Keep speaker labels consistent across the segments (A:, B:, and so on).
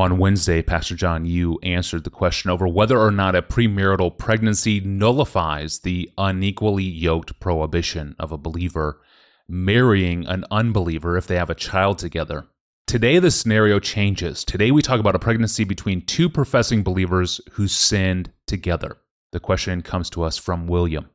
A: On Wednesday, Pastor John, you answered the question over whether or not a premarital pregnancy nullifies the unequally yoked prohibition of a believer marrying an unbeliever if they have a child together. Today, the scenario changes. Today, we talk about a pregnancy between two professing believers who sinned together. The question comes to us from William.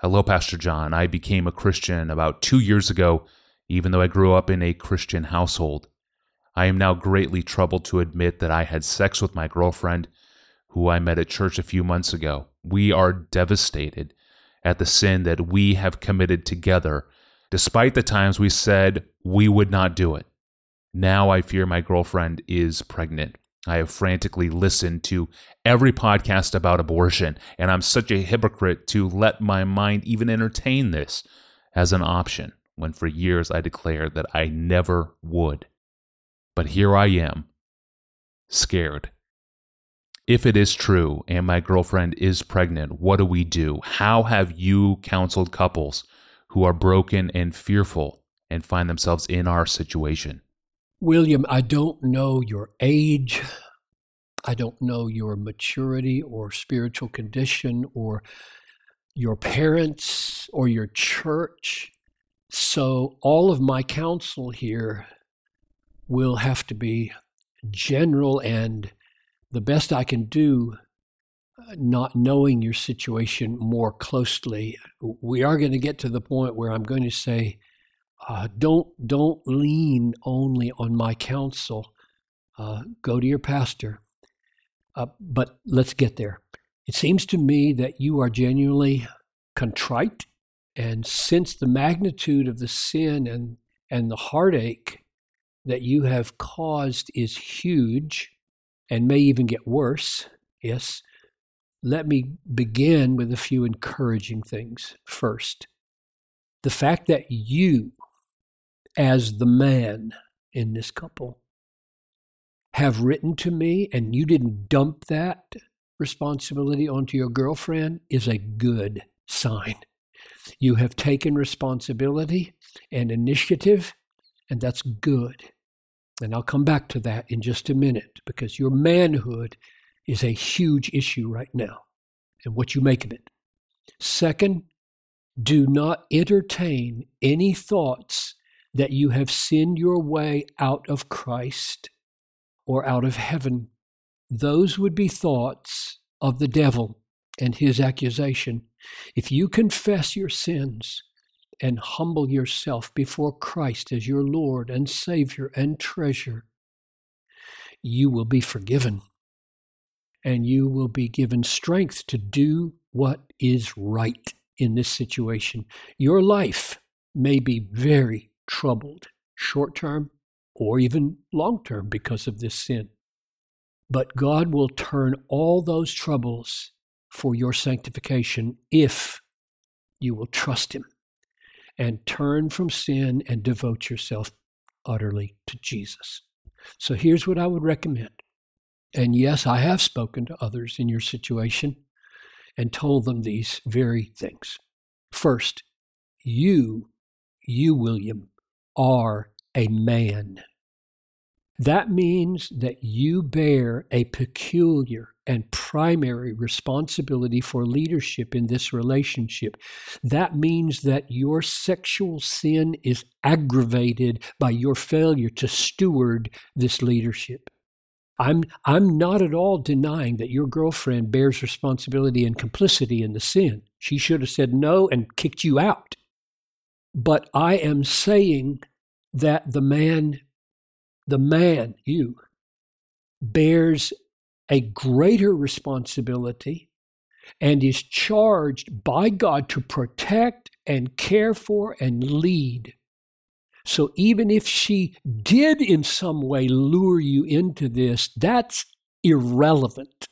A: Hello, Pastor John. I became a Christian about two years ago, even though I grew up in a Christian household. I am now greatly troubled to admit that I had sex with my girlfriend, who I met at church a few months ago. We are devastated at the sin that we have committed together despite the times we said we would not do it. Now I fear my girlfriend is pregnant. I have frantically listened to every podcast about abortion, and I'm such a hypocrite to let my mind even entertain this as an option when for years I declared that I never would. But here I am, scared. If it is true and my girlfriend is pregnant, what do we do? How have you counseled couples who are broken and fearful and find themselves in our situation.
B: William, I don't know your age. I don't know your maturity or spiritual condition or your parents or your church. So, all of my counsel here will have to be general and the best I can do not knowing your situation more closely, we are going to get to the point where I'm going to say, uh, don't don't lean only on my counsel. Uh, go to your pastor. Uh, but let's get there. It seems to me that you are genuinely contrite, and since the magnitude of the sin and and the heartache that you have caused is huge, and may even get worse. Yes, let me begin with a few encouraging things. First, the fact that you, as the man in this couple, have written to me and you didn't dump that responsibility onto your girlfriend is a good sign. You have taken responsibility and initiative, and that's good. And I'll come back to that in just a minute because your manhood is a huge issue right now and what you make of it. Second, do not entertain any thoughts that you have sinned your way out of Christ or out of heaven. Those would be thoughts of the devil and his accusation. If you confess your sins and humble yourself before Christ as your Lord and Savior and treasure, you will be forgiven and you will be given strength to do what is right in this situation. Your life may be very troubled, short term or even long term, because of this sin. But God will turn all those troubles for your sanctification if you will trust Him and turn from sin and devote yourself utterly to Jesus. So here's what I would recommend and yes, I have spoken to others in your situation and told them these very things. First, you, you, William, are a man. That means that you bear a peculiar and primary responsibility for leadership in this relationship. That means that your sexual sin is aggravated by your failure to steward this leadership. I'm I'm not at all denying that your girlfriend bears responsibility and complicity in the sin. She should have said no and kicked you out. But I am saying that the man the man you bears a greater responsibility and is charged by God to protect and care for and lead so even if she did in some way lure you into this, that's irrelevant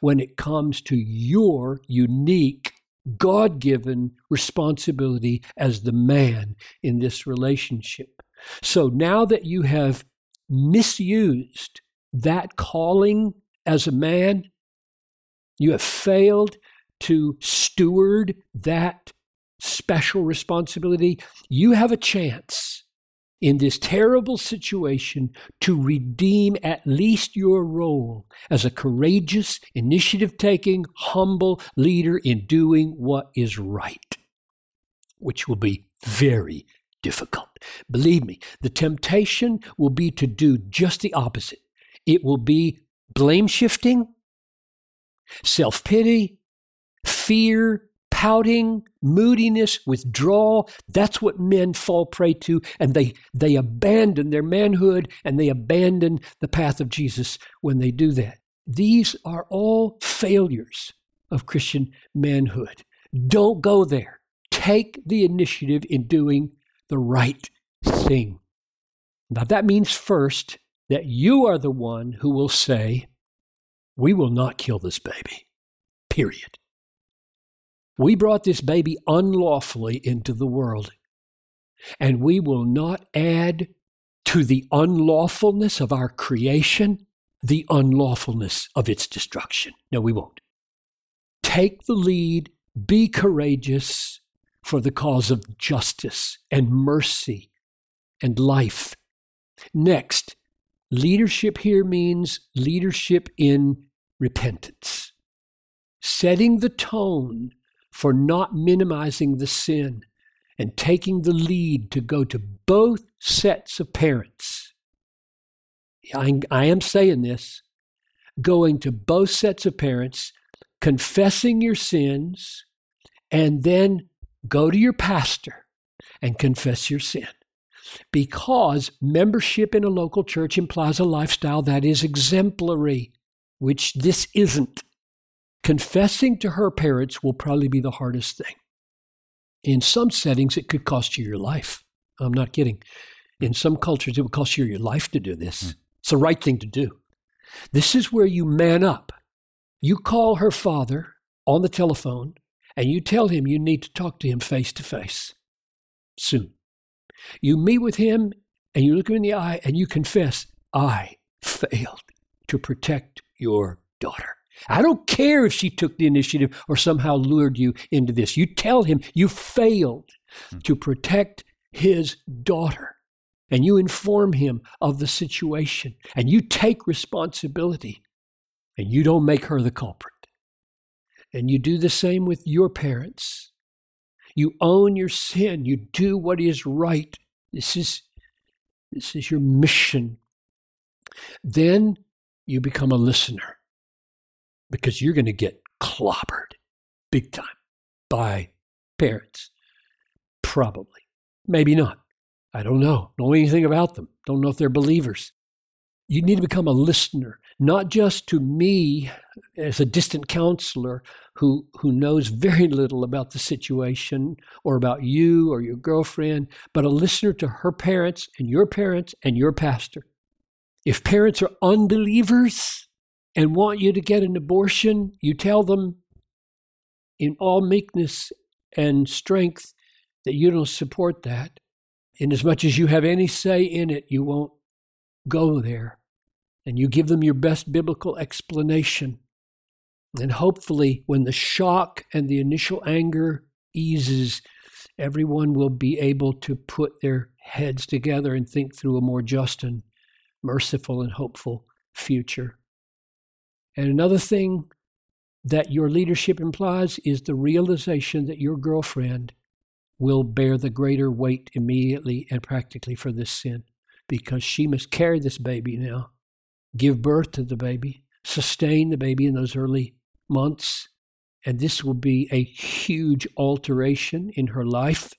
B: when it comes to your unique God given responsibility as the man in this relationship. So now that you have misused that calling as a man, you have failed to steward that special responsibility, you have a chance in this terrible situation to redeem at least your role as a courageous, initiative taking, humble leader in doing what is right, which will be very difficult. Believe me, the temptation will be to do just the opposite. It will be blame shifting, self pity, fear, pouting, moodiness, withdrawal. That's what men fall prey to, and they, they abandon their manhood and they abandon the path of Jesus when they do that. These are all failures of Christian manhood. Don't go there. Take the initiative in doing the right thing. Now, that means first that you are the one who will say, We will not kill this baby, period. We brought this baby unlawfully into the world, and we will not add to the unlawfulness of our creation the unlawfulness of its destruction. No, we won't. Take the lead, be courageous for the cause of justice and mercy and life. Next, leadership here means leadership in repentance, setting the tone for not minimizing the sin and taking the lead to go to both sets of parents. I, I am saying this going to both sets of parents, confessing your sins, and then go to your pastor and confess your sin. Because membership in a local church implies a lifestyle that is exemplary, which this isn't. Confessing to her parents will probably be the hardest thing. In some settings, it could cost you your life. I'm not kidding. In some cultures, it would cost you your life to do this. Mm. It's the right thing to do. This is where you man up. You call her father on the telephone and you tell him you need to talk to him face to face soon. You meet with him and you look him in the eye and you confess, I failed to protect your daughter. I don't care if she took the initiative or somehow lured you into this. You tell him you failed hmm. to protect his daughter. And you inform him of the situation. And you take responsibility. And you don't make her the culprit. And you do the same with your parents. You own your sin. You do what is right. This is, this is your mission. Then you become a listener because you're going to get clobbered big time by parents. Probably. Maybe not. I don't know. Don't know anything about them. Don't know if they're believers. You need to become a listener, not just to me as a distant counselor who, who knows very little about the situation or about you or your girlfriend, but a listener to her parents and your parents and your pastor. If parents are unbelievers, and want you to get an abortion, you tell them in all meekness and strength that you don't support that. And as much as you have any say in it, you won't go there. And you give them your best biblical explanation. And hopefully, when the shock and the initial anger eases, everyone will be able to put their heads together and think through a more just and merciful and hopeful future. And another thing that your leadership implies is the realization that your girlfriend will bear the greater weight immediately and practically for this sin because she must carry this baby now, give birth to the baby, sustain the baby in those early months. And this will be a huge alteration in her life.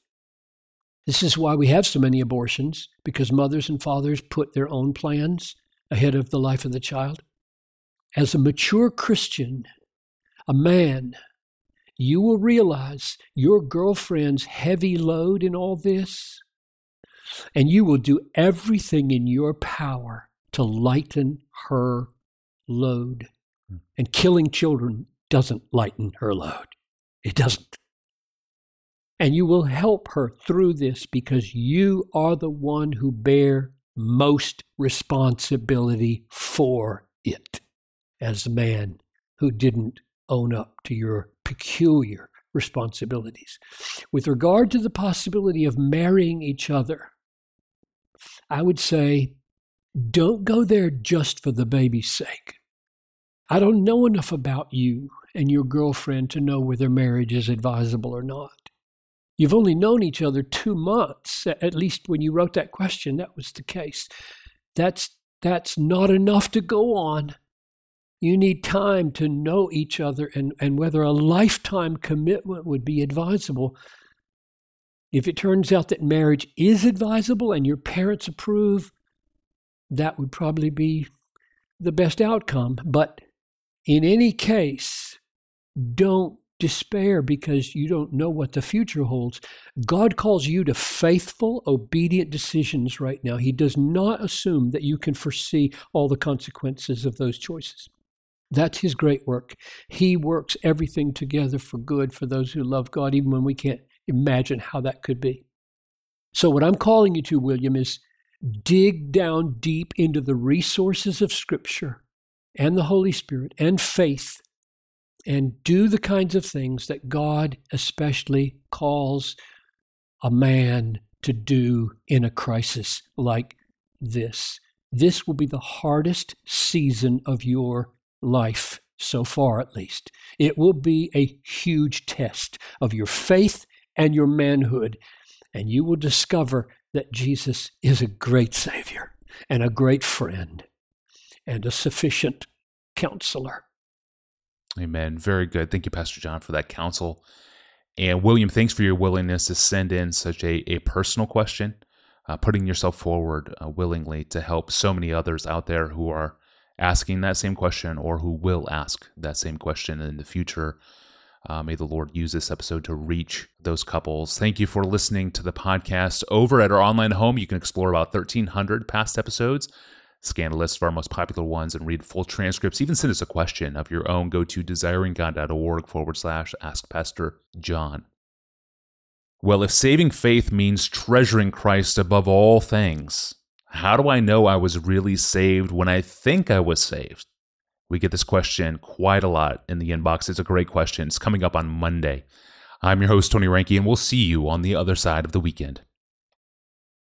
B: This is why we have so many abortions, because mothers and fathers put their own plans ahead of the life of the child as a mature Christian, a man, you will realize your girlfriend's heavy load in all this, and you will do everything in your power to lighten her load. Hmm. And killing children doesn't lighten her load. It doesn't. And you will help her through this because you are the one who bear most responsibility for it as a man who didn't own up to your peculiar responsibilities. With regard to the possibility of marrying each other, I would say don't go there just for the baby's sake. I don't know enough about you and your girlfriend to know whether marriage is advisable or not. You've only known each other two months. At least when you wrote that question, that was the case. That's, that's not enough to go on. You need time to know each other and, and whether a lifetime commitment would be advisable. If it turns out that marriage is advisable and your parents approve, that would probably be the best outcome. But in any case, don't despair because you don't know what the future holds. God calls you to faithful, obedient decisions right now. He does not assume that you can foresee all the consequences of those choices. That's his great work. He works everything together for good for those who love God, even when we can't imagine how that could be. So, what I'm calling you to, William, is dig down deep into the resources of Scripture and the Holy Spirit and faith and do the kinds of things that God especially calls a man to do in a crisis like this. This will be the hardest season of your life, so far at least. It will be a huge test of your faith and your manhood, and you will discover that Jesus is a great Savior and a great friend and a sufficient counselor.
A: Amen. Very good. Thank you, Pastor John, for that counsel. And William, thanks for your willingness to send in such a, a personal question, uh, putting yourself forward uh, willingly to help so many others out there who are asking that same question or who will ask that same question in the future. Uh, may the Lord use this episode to reach those couples. Thank you for listening to the podcast. Over at our online home, you can explore about 1,300 past episodes, scan a list of our most popular ones, and read full transcripts. Even send us a question of your own. Go to desiringgod.org forward slash ask Pastor John. Well, if saving faith means treasuring Christ above all things, how do I know I was really saved when I think I was saved? We get this question quite a lot in the inbox. It's a great question. It's coming up on Monday. I'm your host, Tony Reinke, and we'll see you on the other side of the weekend.